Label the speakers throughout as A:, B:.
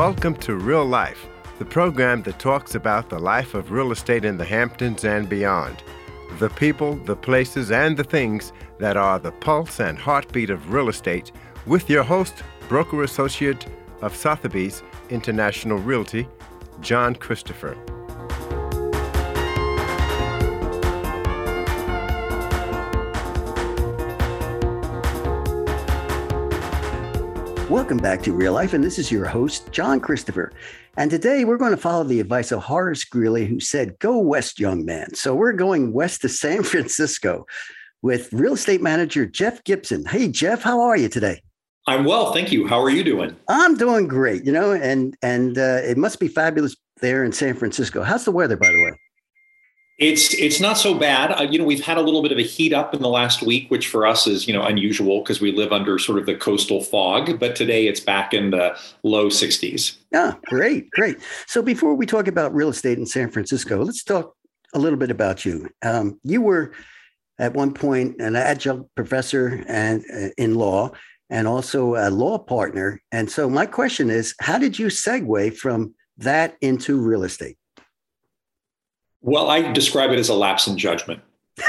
A: Welcome to Real Life, the program that talks about the life of real estate in the Hamptons and beyond. The people, the places, and the things that are the pulse and heartbeat of real estate, with your host, broker associate of Sotheby's International Realty, John Christopher.
B: Welcome back to Real Life, and this is your host, John Christopher. And today we're going to follow the advice of Horace Greeley, who said, Go west, young man. So we're going west to San Francisco with real estate manager Jeff Gibson. Hey, Jeff, how are you today?
C: I'm well, thank you. How are you doing?
B: I'm doing great. You know, and and uh, it must be fabulous there in San Francisco. How's the weather, by the way?
C: It's it's not so bad. Uh, you know, we've had a little bit of a heat up in the last week, which for us is you know unusual because we live under sort of the coastal fog. But today it's back in the low 60s.
B: Yeah, great, great. So before we talk about real estate in San Francisco, let's talk a little bit about you. Um, you were at one point an adjunct professor and uh, in law, and also a law partner. And so my question is, how did you segue from that into real estate?
C: Well, I describe it as a lapse in judgment.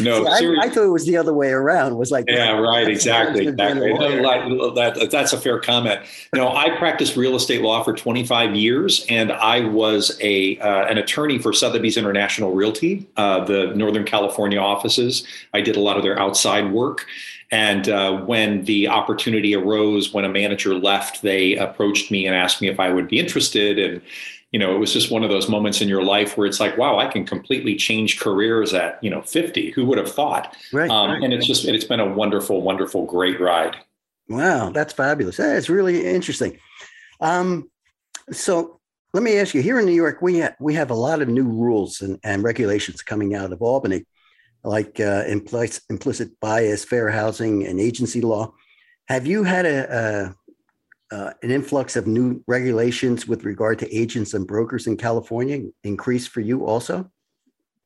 B: no, I, I, thought it was the other way around. Was like
C: yeah, right, exactly, exactly. That, that's a fair comment. No, I practiced real estate law for 25 years, and I was a uh, an attorney for Sotheby's International Realty, uh, the Northern California offices. I did a lot of their outside work. And uh, when the opportunity arose, when a manager left, they approached me and asked me if I would be interested. And you know, it was just one of those moments in your life where it's like, wow, I can completely change careers at you know 50. Who would have thought? Right, um, right. And it's just it's been a wonderful, wonderful, great ride.
B: Wow, that's fabulous. That's really interesting. Um, so let me ask you: Here in New York, we have we have a lot of new rules and, and regulations coming out of Albany like uh, implicit, implicit bias, fair housing, and agency law. Have you had a, a uh, an influx of new regulations with regard to agents and brokers in California increase for you also?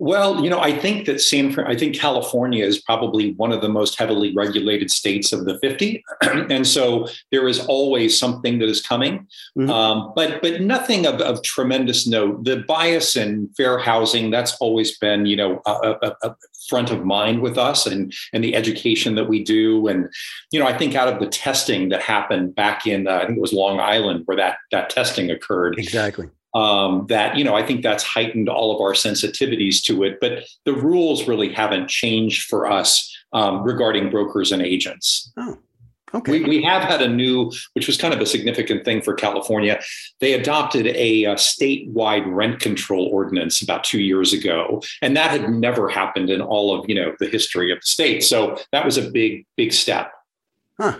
C: Well, you know, I think that San I think California is probably one of the most heavily regulated states of the 50. and so there is always something that is coming. Mm-hmm. Um, but but nothing of, of tremendous note. The bias in fair housing, that's always been, you know, a, a, a front of mind with us and and the education that we do. And, you know, I think out of the testing that happened back in uh, I think it was Long Island where that that testing occurred.
B: Exactly
C: um, that you know i think that's heightened all of our sensitivities to it but the rules really haven't changed for us um, regarding brokers and agents.
B: Oh okay.
C: we, we have had a new which was kind of a significant thing for california. They adopted a, a statewide rent control ordinance about two years ago and that had never happened in all of you know the history of the state. So that was a big big step.
B: Huh.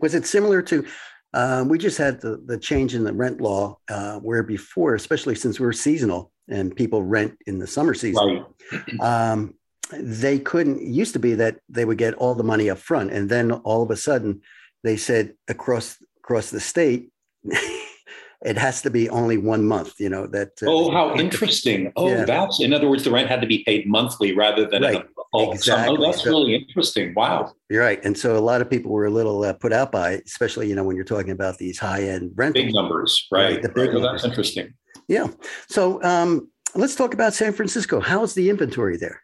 B: Was it similar to um, we just had the, the change in the rent law uh, where before, especially since we're seasonal and people rent in the summer season, right. um, they couldn't, used to be that they would get all the money up front. And then all of a sudden they said across, across the state, it has to be only one month, you know, that.
C: Uh, oh, how interesting. Oh, yeah. that's, in other words, the rent had to be paid monthly rather than
B: right.
C: Oh, exactly. Oh, that's so, really interesting. Wow.
B: You're right. And so a lot of people were a little uh, put out by it, especially, you know, when you're talking about these high end rentals.
C: Big numbers, right? right
B: the big
C: right. that's interesting.
B: Yeah. So um, let's talk about San Francisco. How's the inventory there?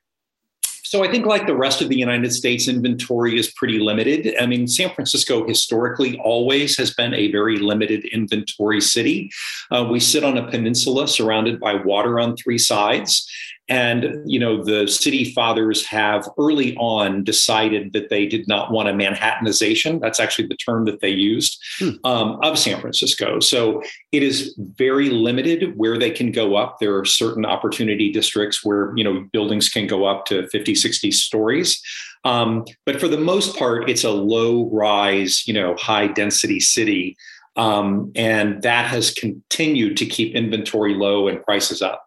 C: So I think, like the rest of the United States, inventory is pretty limited. I mean, San Francisco historically always has been a very limited inventory city. Uh, we sit on a peninsula surrounded by water on three sides. And, you know, the city fathers have early on decided that they did not want a Manhattanization. That's actually the term that they used hmm. um, of San Francisco. So it is very limited where they can go up. There are certain opportunity districts where, you know, buildings can go up to 50, 60 stories. Um, but for the most part, it's a low rise, you know, high density city. Um, and that has continued to keep inventory low and prices up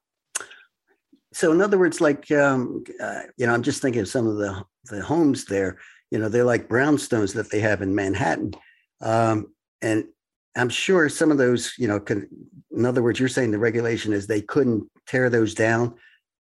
B: so in other words, like um, uh, you know, I'm just thinking of some of the the homes there. You know, they're like brownstones that they have in Manhattan, um, and I'm sure some of those, you know, in other words, you're saying the regulation is they couldn't tear those down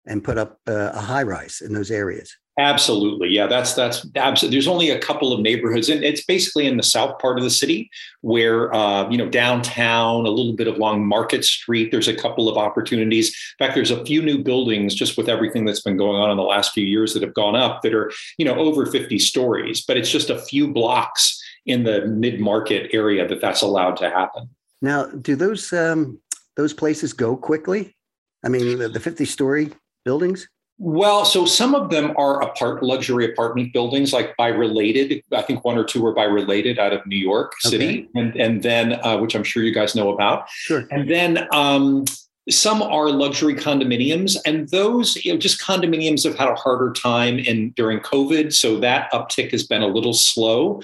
B: and put up uh, a high rise in those areas.
C: Absolutely, yeah. That's that's absolutely. There's only a couple of neighborhoods, and it's basically in the south part of the city, where uh, you know downtown, a little bit along Market Street. There's a couple of opportunities. In fact, there's a few new buildings just with everything that's been going on in the last few years that have gone up that are you know over 50 stories, but it's just a few blocks in the mid market area that that's allowed to happen.
B: Now, do those um, those places go quickly? I mean, the, the 50 story buildings.
C: Well, so some of them are apart luxury apartment buildings, like by Related. I think one or two are by Related out of New York City, okay. and and then uh, which I'm sure you guys know about.
B: Sure.
C: And then um, some are luxury condominiums, and those you know, just condominiums have had a harder time in during COVID, so that uptick has been a little slow.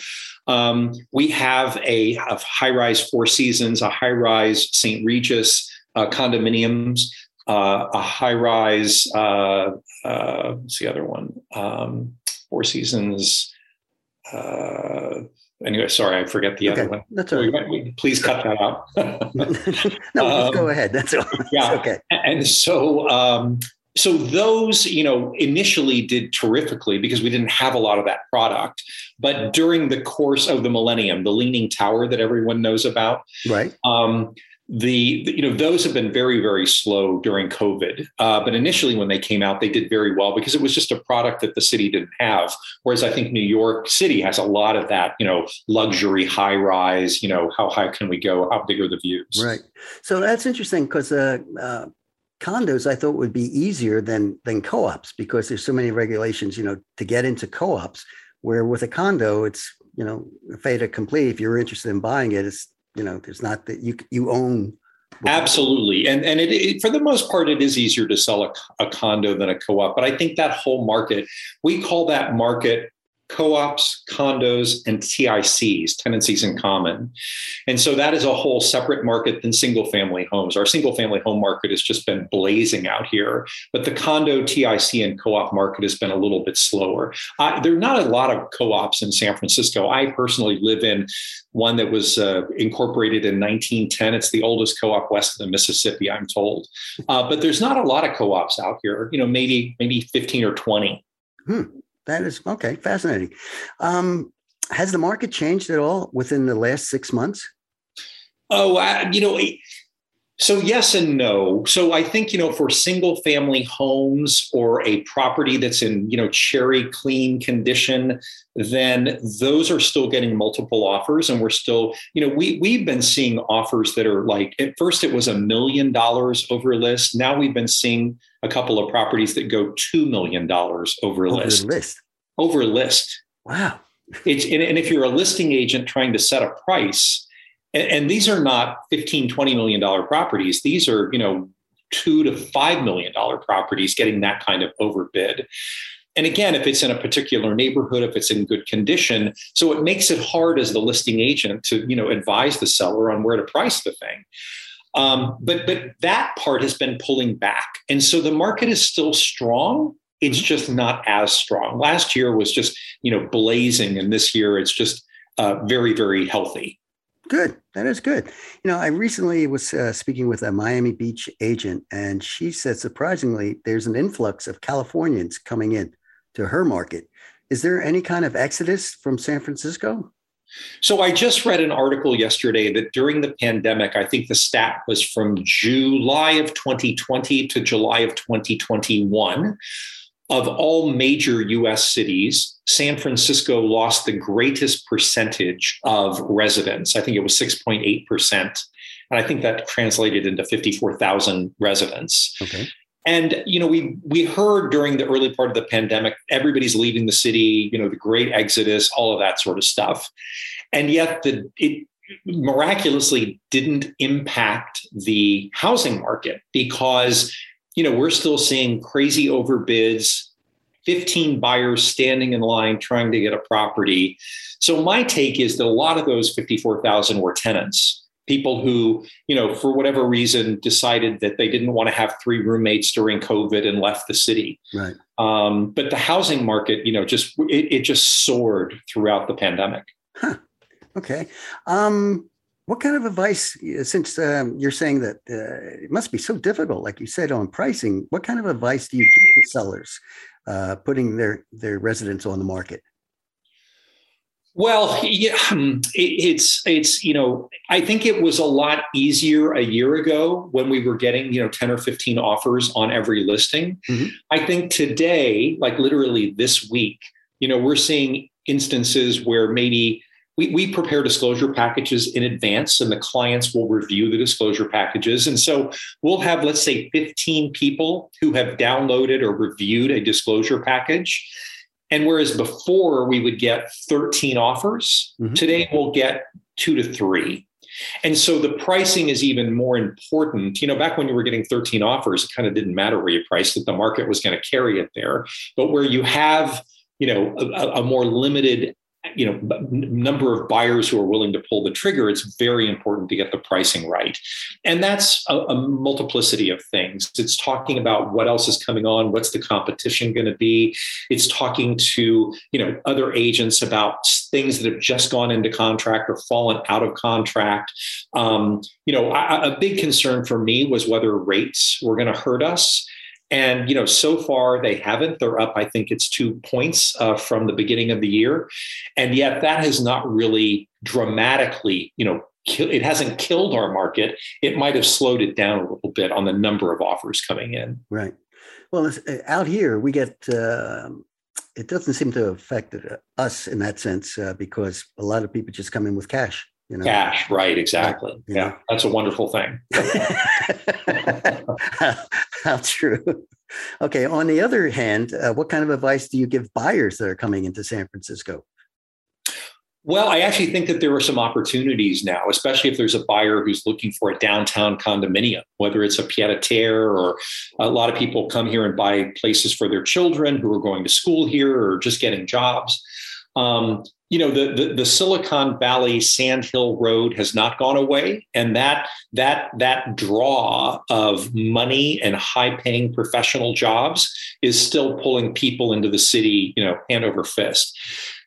C: Um, we have a, a high-rise Four Seasons, a high-rise St. Regis uh, condominiums uh, a high rise. Uh, uh, what's the other one? Um, Four Seasons. Uh, anyway, sorry, I forget the okay. other one.
B: That's all right.
C: Please cut that out.
B: no, um, go ahead. That's all.
C: Yeah.
B: okay.
C: And so, um, so those, you know, initially did terrifically because we didn't have a lot of that product. But during the course of the millennium, the Leaning Tower that everyone knows about,
B: right?
C: Um, the, you know those have been very very slow during covid. Uh, but initially when they came out they did very well because it was just a product that the city didn't have. Whereas i think new york city has a lot of that you know luxury high rise you know how high can we go? How big are the views?
B: Right. So that's interesting because uh, uh, condos i thought would be easier than than co-ops because there's so many regulations you know to get into co-ops where with a condo it's you know fait accompli. If you're interested in buying it it's you know there's not that you you own
C: absolutely. And and it, it, for the most part it is easier to sell a, a condo than a co-op but i think that whole market we call that market co-ops, condos, and TICs, tenancies in common. And so that is a whole separate market than single family homes. Our single family home market has just been blazing out here, but the condo, TIC, and co-op market has been a little bit slower. There are not a lot of co-ops in San Francisco. I personally live in one that was uh, incorporated in 1910. It's the oldest co-op west of the Mississippi, I'm told. Uh, but there's not a lot of co-ops out here. You know, maybe maybe 15 or 20.
B: Hmm. That is okay, fascinating. Um, has the market changed at all within the last six months?
C: Oh, uh, you know, so yes and no. So I think you know for single family homes or a property that's in you know cherry clean condition, then those are still getting multiple offers, and we're still you know we we've been seeing offers that are like at first it was a million dollars over list. Now we've been seeing a couple of properties that go two million dollars over, over list.
B: list.
C: Over list.
B: Wow.
C: It's and, and if you're a listing agent trying to set a price and, and these are not 15 20 million dollar properties these are you know two to five million dollar properties getting that kind of overbid and again if it's in a particular neighborhood if it's in good condition so it makes it hard as the listing agent to you know advise the seller on where to price the thing um, but but that part has been pulling back and so the market is still strong it's mm-hmm. just not as strong last year was just you know blazing and this year it's just uh, very very healthy
B: Good. That is good. You know, I recently was uh, speaking with a Miami Beach agent, and she said surprisingly, there's an influx of Californians coming in to her market. Is there any kind of exodus from San Francisco?
C: So I just read an article yesterday that during the pandemic, I think the stat was from July of 2020 to July of 2021 of all major US cities, San Francisco lost the greatest percentage of residents. I think it was 6.8%. And I think that translated into 54,000 residents.
B: Okay.
C: And you know, we we heard during the early part of the pandemic, everybody's leaving the city, you know, the great exodus, all of that sort of stuff. And yet the it miraculously didn't impact the housing market because you know, we're still seeing crazy overbids, 15 buyers standing in line trying to get a property. So my take is that a lot of those 54,000 were tenants, people who, you know, for whatever reason decided that they didn't want to have three roommates during COVID and left the city.
B: Right.
C: Um, but the housing market, you know, just it, it just soared throughout the pandemic.
B: Huh. Okay. Um, what kind of advice, since um, you're saying that uh, it must be so difficult, like you said, on pricing, what kind of advice do you give to sellers uh, putting their, their residents on the market?
C: Well, yeah, hmm, it's it's you know I think it was a lot easier a year ago when we were getting you know ten or fifteen offers on every listing. Mm-hmm. I think today, like literally this week, you know, we're seeing instances where maybe we, we prepare disclosure packages in advance and the clients will review the disclosure packages. And so we'll have, let's say, 15 people who have downloaded or reviewed a disclosure package. And whereas before we would get 13 offers, mm-hmm. today we'll get two to three. And so the pricing is even more important. You know, back when you were getting 13 offers, it kind of didn't matter where you priced it, the market was going to carry it there. But where you have, you know, a, a more limited you know number of buyers who are willing to pull the trigger it's very important to get the pricing right. And that's a, a, multiplicity of things. It's talking about what else is coming on what's the competition going to be. It's talking to you know other agents about things that have just gone into contract or fallen out of contract. Um, you know I, a big concern for me was whether rates were going to hurt us and you know, so far they haven't. They're up, I think it's two points uh, from the beginning of the year, and yet that has not really dramatically, you know, it hasn't killed our market. It might have slowed it down a little bit on the number of offers coming in.
B: Right. Well, uh, out here we get. Uh, it doesn't seem to affect us in that sense uh, because a lot of people just come in with cash.
C: You know? Cash, right? Exactly. Yeah, yeah. that's a wonderful thing.
B: How true. Okay. On the other hand, uh, what kind of advice do you give buyers that are coming into San Francisco?
C: Well, I actually think that there are some opportunities now, especially if there's a buyer who's looking for a downtown condominium, whether it's a pied a terre or a lot of people come here and buy places for their children who are going to school here or just getting jobs. Um, you know the, the, the Silicon Valley Sand Hill Road has not gone away, and that that that draw of money and high paying professional jobs is still pulling people into the city, you know, hand over fist.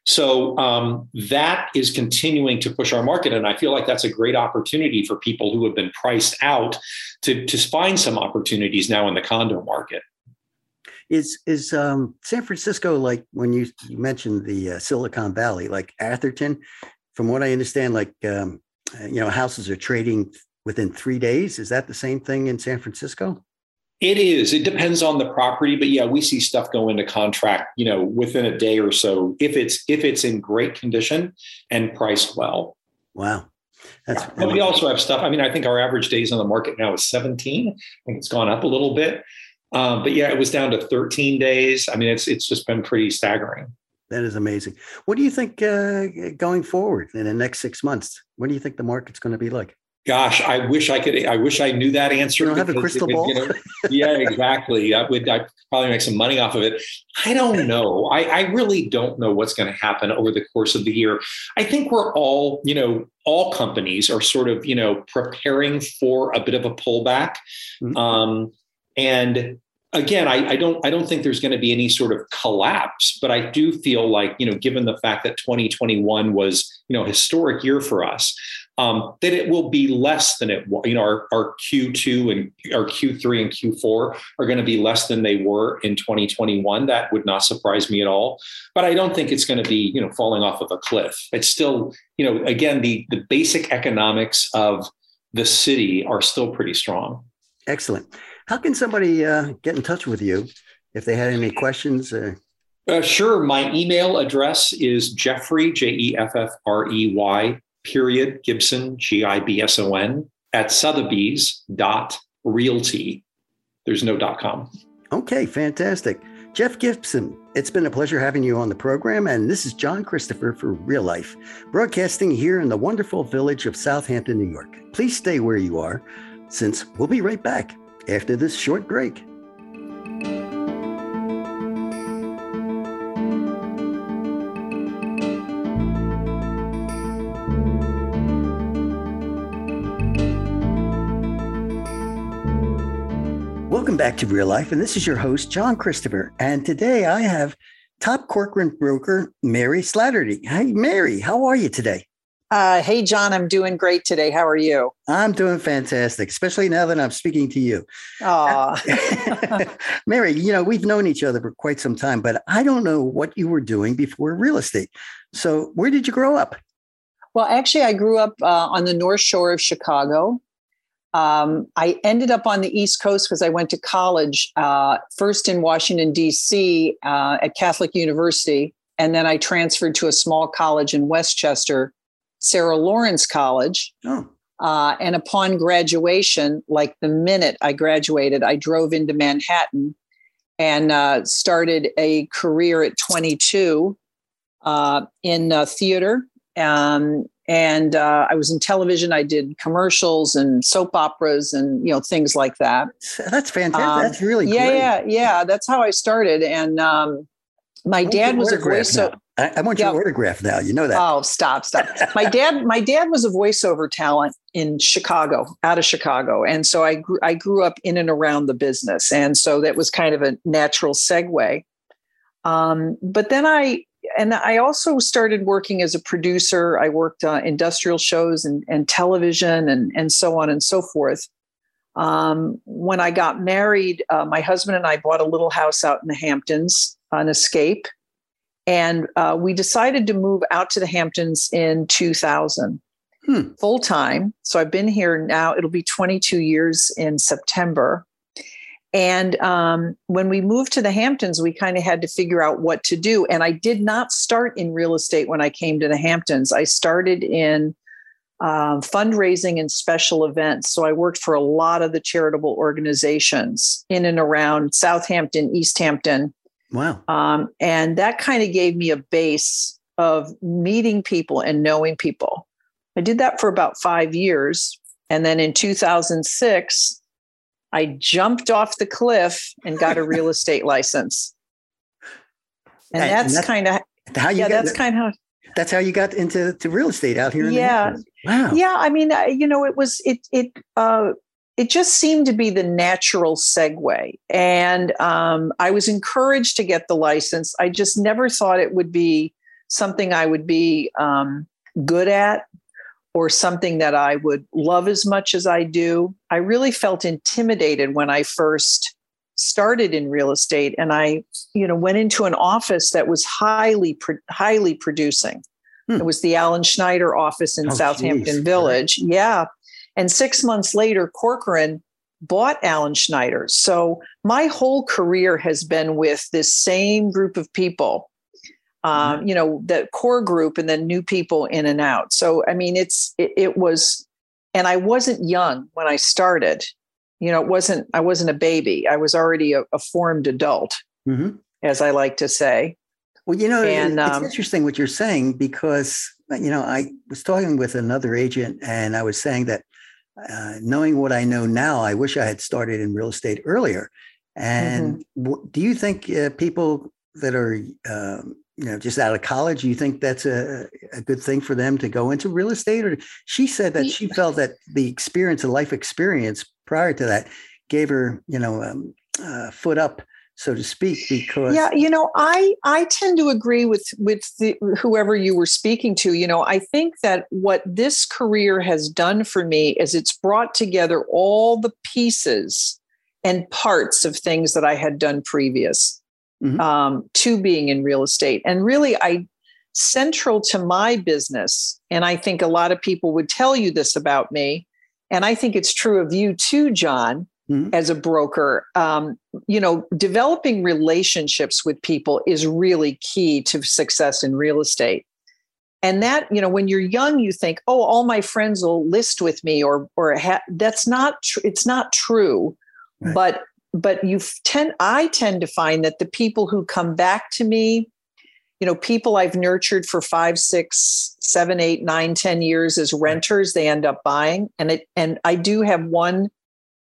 C: So um, that is continuing to push our market, and I feel like that's a great opportunity for people who have been priced out to to find some opportunities now in the condo market.
B: Is is um, San Francisco like when you, you mentioned the uh, Silicon Valley, like Atherton? From what I understand, like um, you know, houses are trading within three days. Is that the same thing in San Francisco?
C: It is. It depends on the property, but yeah, we see stuff go into contract, you know, within a day or so if it's if it's in great condition and priced well.
B: Wow.
C: That's yeah. But we also have stuff. I mean, I think our average days on the market now is 17. I think it's gone up a little bit. Um, but yeah, it was down to 13 days. I mean, it's it's just been pretty staggering.
B: That is amazing. What do you think uh, going forward in the next six months? What do you think the market's going to be like?
C: Gosh, I wish I could. I wish I knew that answer.
B: You don't have a crystal ball. You know,
C: yeah, exactly. I would. I'd probably make some money off of it. I don't know. I, I really don't know what's going to happen over the course of the year. I think we're all, you know, all companies are sort of, you know, preparing for a bit of a pullback. Mm-hmm. Um, and again, I, I, don't I don't think there's going to be any sort of collapse, but I do feel like you know, given the fact that 2021 was you know historic year for us, um, that it will be less than it was. you know our, our Q2 and our Q3 and Q4 are going to be less than they were in 2021. That would not surprise me at all. But I don't think it's going to be you know falling off of a cliff. It's still you know again the the basic economics of the city are still pretty strong.
B: Excellent. How can somebody uh, get in touch with you if they had any questions? Uh,
C: sure. My email address is Jeffrey, J E F F R E Y, period, Gibson, G I B S O N, at Sotheby's dot realty. There's no dot com.
B: Okay, fantastic. Jeff Gibson, it's been a pleasure having you on the program. And this is John Christopher for Real Life, broadcasting here in the wonderful village of Southampton, New York. Please stay where you are, since we'll be right back after this short break. Welcome back to Real Life, and this is your host, John Christopher. And today I have top Corcoran broker, Mary Slattery. Hey, Mary, how are you today?
D: Uh, hey, John, I'm doing great today. How are you?
B: I'm doing fantastic, especially now that I'm speaking to you.
D: Aw.
B: Mary, you know, we've known each other for quite some time, but I don't know what you were doing before real estate. So, where did you grow up?
D: well, actually, I grew up uh, on the North Shore of Chicago. Um, I ended up on the East Coast because I went to college uh, first in Washington, D.C. Uh, at Catholic University. And then I transferred to a small college in Westchester, Sarah Lawrence College.
B: Oh,
D: Uh, and upon graduation, like the minute I graduated, I drove into Manhattan and uh, started a career at 22 uh, in uh, theater. Um, and uh, I was in television. I did commercials and soap operas and you know things like that.
B: that's fantastic.
D: Um,
B: that's really
D: yeah,
B: great.
D: yeah, yeah. That's how I started. And um, my dad was a
B: now. I, I want
D: Yeah.
B: your autograph now. You know that.
D: Oh, stop, stop. My dad, my dad was a voiceover talent in Chicago, out of Chicago. And so I grew I grew up in and around the business. And so that was kind of a natural segue. Um, but then I and I also started working as a producer. I worked uh, industrial shows and, and television and, and so on and so forth. Um, when I got married, uh, my husband and I bought a little house out in the Hamptons, an escape, and uh, we decided to move out to the Hamptons in 2000,
B: Hmm.
D: full time. So I've been here now. It'll be 22 years in September. And um, when we moved to the Hamptons, we kind of had to figure out what to do. And I did not start in real estate when I came to the Hamptons. I started in um, fundraising and special events. So I worked for a lot of the charitable organizations in and around Southampton, East Hampton,
B: Wow.
D: um, and that kind of gave me a base of meeting people and knowing people. I did that for about five years. And then in 2006, I jumped off the cliff and got a real estate license. And
B: And
D: that's
B: that's-
D: kind of,
B: How you
D: yeah,
B: got,
D: that's kind of,
B: that's how you got into to real estate out here in
D: Yeah.
B: the Wow.
D: yeah i mean I- you know it was it it uh it just seemed to be the natural segue. And um, i was encouraged to get the license. I just never thought it would be something i would be um, good at or something that i would love as much as i do. I really felt intimidated when i first started in real estate and i you know went into an office that was highly highly producing.
B: Hmm.
D: it was the allan schneider office in
B: Oh,
D: southampton
B: geez.
D: village. Yeah and six months later corcoran bought allan schneider. So my whole career has been with this same group of people um, you know the core group and then new people in and out. So i mean it's it, it was and i wasn't young when i started. You know it wasn't i wasn't a baby. I was already a, a formed adult
B: Mhm.
D: as i like to say.
B: Well, you know,
D: And,
B: it's
D: um,
B: interesting what you're saying because, you know, I was talking with another agent and I was saying that uh, knowing what I know now, I wish I had started in real estate earlier. And
D: Mm-hmm.
B: w- do you think uh, people that are, um, you know, just out of college, you think that's a, a good thing for them to go into real estate? Or she said that she felt that the experience, the life experience prior to that, gave her, you know, um, uh, foot up, so to speak, because
D: yeah you know i i tend to agree with with the, whoever you were speaking to you know i think that what this career has done for me is it's brought together all the pieces and parts of things that i had done previous
B: Mhm.
D: um, to being in real estate and really i central to my business and i think a lot of people would tell you this about me and i think it's true of you too john
B: Mhm.
D: as a broker um, you know developing relationships with people is really key to success in real estate and that you know when you're young you think oh all my friends will list with me or or ha- that's not tr- it's not true
B: Right.
D: but but you tend i tend to find that the people who come back to me you know people i've nurtured for five six seven eight nine ten years as renters they end up buying and it and i do have one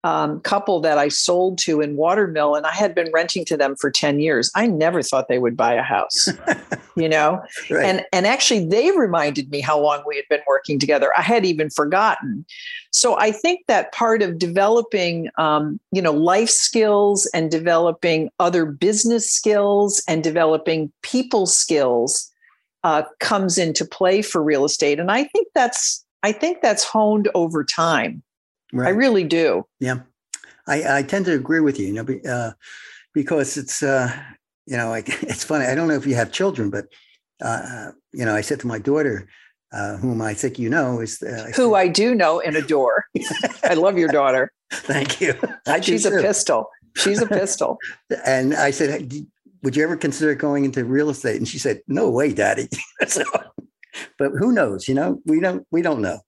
D: um, couple that I sold to in Watermill, and I had been renting to them for 10 years. I never thought they would buy a house, you know?
B: Right.
D: And and actually they reminded me how long we had been working together. I had even forgotten. So I think that part of developing um, you know, life skills and developing other business skills and developing people skills uh, comes into play for real estate, and I think that's I think that's honed over time. Right. I really do.
B: Yeah, I, I tend to agree with you. You know, uh, because it's uh, you know, it's funny. I don't know if you have children, but uh, you know, I said to my daughter, uh, whom I think you know, is
D: uh, who I do know and adore. I love your daughter.
B: Thank you.
D: I She's a pistol. She's a pistol.
B: and I said, "Would you ever consider going into real estate?" And she said, "No way, Daddy." so, but who knows? You know, we don't. We don't know.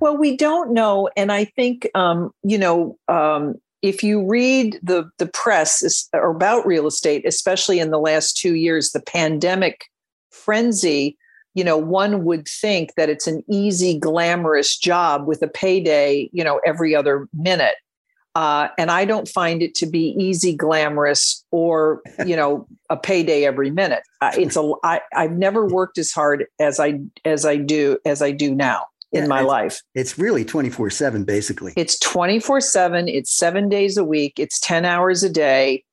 D: Well, we don't know, and I think um, you know. Um, if you read the the press about real estate, especially in the last two years, the pandemic frenzy you know one would think that it's an easy glamorous job with a payday you know every other minute uh, and i don't find it to be easy glamorous or you know a payday every minute uh, it's a I, i've never worked as hard as i as i do as i do now in yeah, my
B: it's,
D: life.
B: it's really 24 7 basically.
D: It's 24 7 it's seven days a week it's 10 hours a day.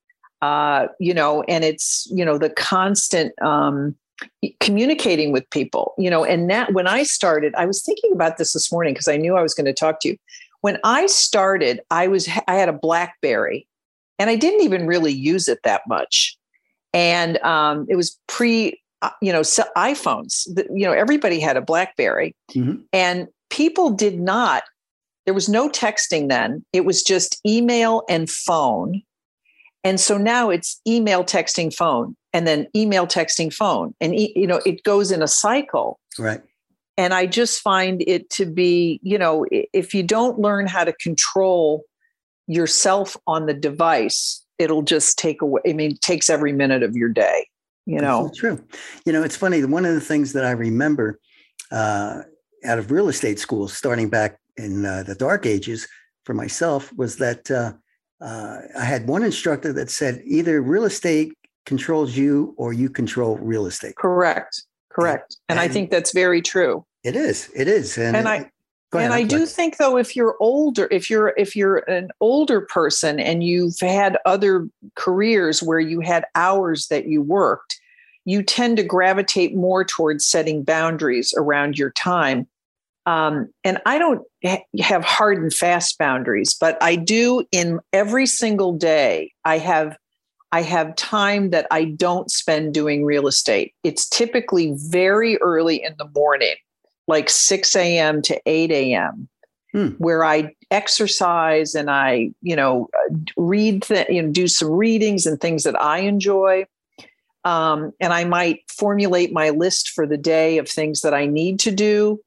D: Uh, you know and it's you know the constant um, communicating with people you know and that when i started i was thinking about this this morning because i knew i was going to talk to you. When i started i was i had a blackberry and i didn't even really use it that much. And um, it was pre you know iphones you know everybody had a blackberry mm-hmm. and people did not there was no texting then. It was just email and phone. And so now it's email texting phone and then email texting phone. And you know it goes in a cycle.
B: Right.
D: And i just find it to be you know if you don't learn how to control yourself on the device it'll just take away i mean it takes every minute of your day you know
B: true you know it's funny one of the things that i remember uh, out of real estate school starting back in uh, the dark ages for myself was that uh, uh I had one instructor that said either real estate controls you or you control real estate.
D: Correct. Correct. And, and I think that's very true.
B: It is. It is.
D: And, and I and I do think though if you're older, if you're if you're an older person and you've had other careers where you had hours that you worked, you tend to gravitate more towards setting boundaries around your time. Um, and I don't ha- have hard and fast boundaries, but I do in every single day. I have I have time that I don't spend doing real estate. It's typically very early in the morning, like 6 a.m. to 8 a.m., hmm. where I exercise and I, you know, read, th- you know, do some readings and things that I enjoy. Um, and I might formulate my list for the day of things that I need to do.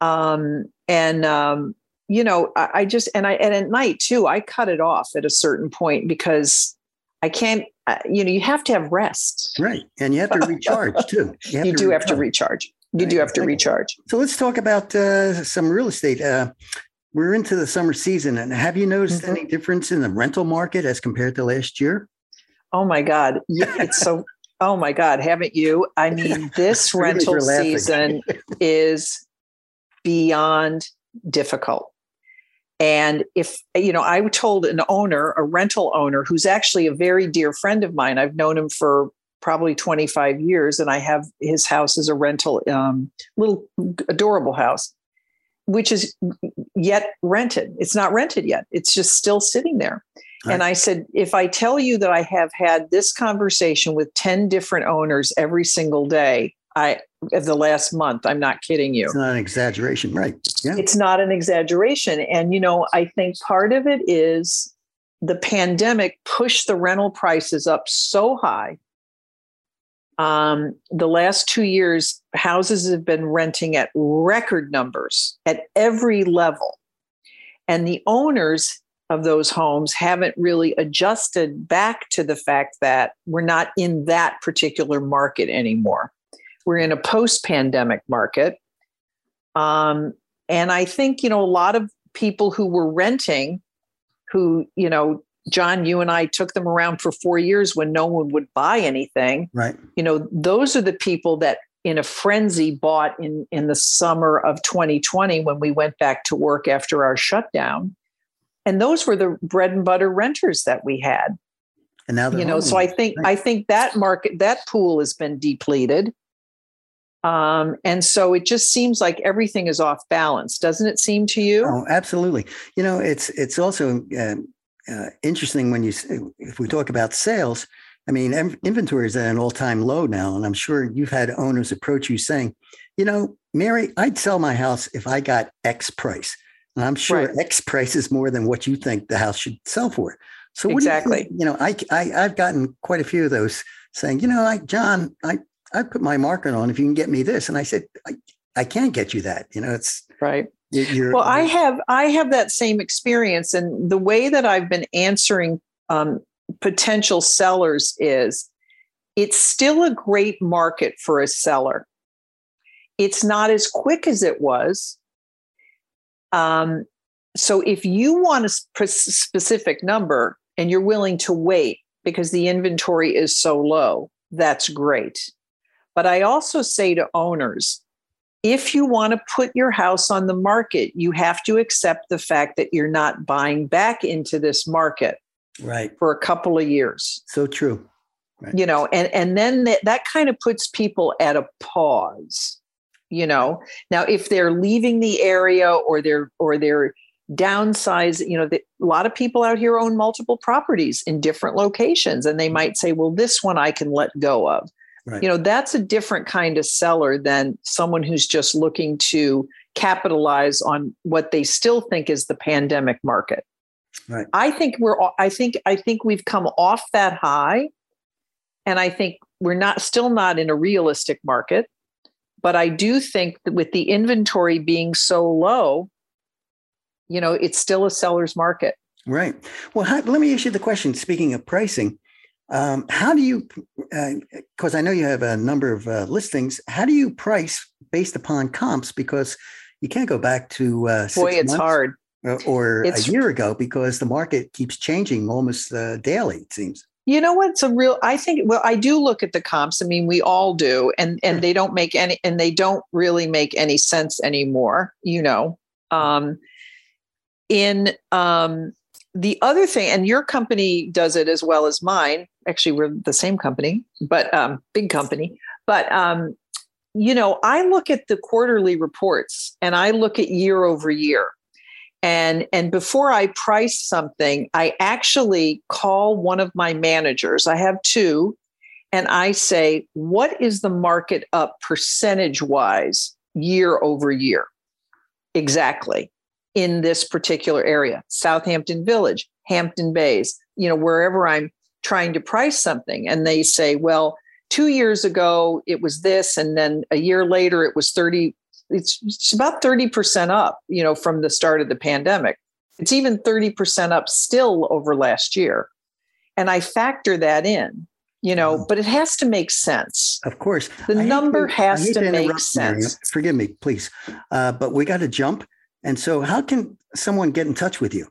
D: Um, and um, you know, I, I just and I and at night too, I cut it off at a certain point because I can't, uh, you know, you have to have rest.
B: Right. And you have to recharge too.
D: You, you do recharge. have to recharge. You do have to recharge.
B: So let's talk about uh, some real estate. Uh, we're into the summer season. And have you noticed mm-hmm. any difference in the rental market as compared to last year?
D: Oh my God. It's so, oh my God. Haven't you? I mean, this rental season is beyond difficult. And if, you know, I told an owner, a rental owner, who's actually a very dear friend of mine, I've known him for probably 25 years, and I have his house as a rental, um, little adorable house, which is yet rented. It's not rented yet, it's just still sitting there. Right. And I said, if I tell you that I have had this conversation with 10 different owners every single day, I of the last month. I'm not kidding you.
B: It's not an exaggeration, right?
D: Yeah. It's not an exaggeration. And you know, I think part of it is the pandemic pushed the rental prices up so high. Um, the last two years, houses have been renting at record numbers at every level. And the owners of those homes haven't really adjusted back to the fact that we're not in that particular market anymore. We're in a post pandemic market. Um, and I think, you know, a lot of people who were renting, who, you know, John, you and I took them around for four years when no one would buy anything.
B: Right.
D: You know, those are the people that in a frenzy bought in in the summer of 2020 when we went back to work after our shutdown. And those were the bread and butter renters that we had.
B: And now
D: you know, home. so I think right. I think that market that pool has been depleted Um, and so it just seems like everything is off balance, doesn't it seem to you?
B: Oh, absolutely. You know, it's it's also uh, uh, interesting when you if we talk about sales. I mean, inventory is at an all time low now, and I'm sure you've had owners approach you saying, you know, Mary, I'd sell my house if I got X price, and I'm sure right. X price is more than what you think the house should sell for. So exactly, you, you, know, I, I I've gotten quite a few of those saying, you know, like John, I I put my market on if you can get me this. And I said, I, I can't get you that. You know, it's
D: right. You're, well, I have I have that same experience, and the way that I've been answering um, potential sellers is, it's still a great market for a seller. It's not as quick as it was. Um, so if you want a specific number and you're willing to wait because the inventory is so low, that's great. But I also say to owners, if you want to put your house on the market, you have to accept the fact that you're not buying back into this market
B: right
D: for a couple of years.
B: So true. Right.
D: You know, and and then that, that kind of puts people at a pause. You know, now if they're leaving the area or they're or they're downsize, you know, the, a lot of people out here own multiple properties in different locations, and they mm. might say, "Well, this one I can let go of." Right. You know, that's a different kind of seller than someone who's just looking to capitalize on what they still think is the pandemic market.
B: Right.
D: I think we're I think I think we've come off that high and I think we're not still not in a realistic market, but I do think that with the inventory being so low, you know, it's still a seller's market.
B: Right. Well, how, let me ask you the question. Speaking of pricing, um, how do you, because uh, I know you have a number of uh, listings, how do you price based upon comps? Because you can't go back to uh,
D: boy, it's hard,
B: or, or it's, a year ago because the market keeps changing almost uh, daily. It seems.
D: You know what's a real? I think. Well, I do look at the comps. I mean, we all do, and and they don't make any, and they don't really make any sense anymore. You know, um, in um, the other thing, and your company does it as well as mine. Actually, we're the same company, but um, big company. But um, you know, I look at the quarterly reports and I look at year over year. And and before I price something, I actually call one of my managers. I have two, and I say, "What is the market up percentage wise year over year?" Exactly in this particular area. Southampton Village, Hampton Bays, you know, wherever I'm trying to price something. And they say, well, two years ago it was this, and then a year later it was 30, it's, it's about 30% up, you know, from the start of the pandemic. It's even 30% up still over last year. And I factor that in you know but it has to make sense.
B: Of course.
D: The I number to, has to, to make sense.
B: Forgive me please. Uh, but we got to jump and so, how can someone get in touch with you?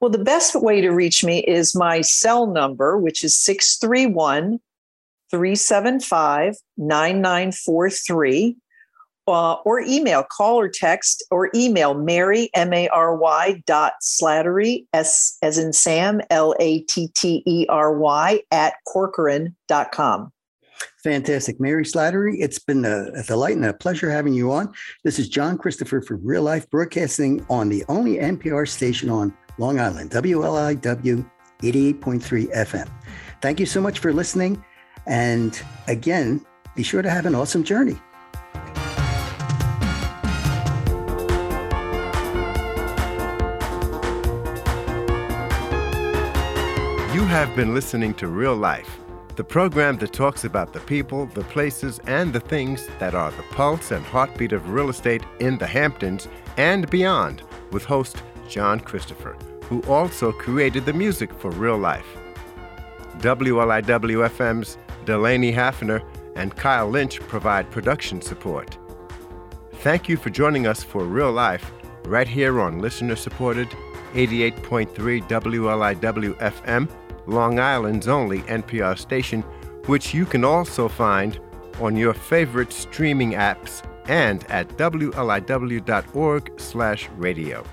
D: Well, the best way to reach me is my cell number, which is 631 375 9943. Uh, or email, call or text, or email Mary, M A R Y dot Slattery, S as in Sam, L A T T E R Y, at Corcoran.com.
B: Fantastic. Mary Slattery, it's been a, a, delight and a pleasure having you on. This is John Christopher for Real Life Broadcasting on the only NPR station on Long Island, WLIW 88.3 FM. Thank you so much for listening. And again, be sure to have an awesome journey.
A: You have been listening to Real Life the program that talks about the people, the places, and the things that are the pulse and heartbeat of real estate in the Hamptons and beyond, with host John Christopher, who also created the music for Real Life. WLIW-FM's Delaney Hafner and Kyle Lynch provide production support. Thank you for joining us for Real Life right here on listener supported 88.3 WLIW FM Long Island's only NPR station, which you can also find on your favorite streaming apps and at wliw.org/radio.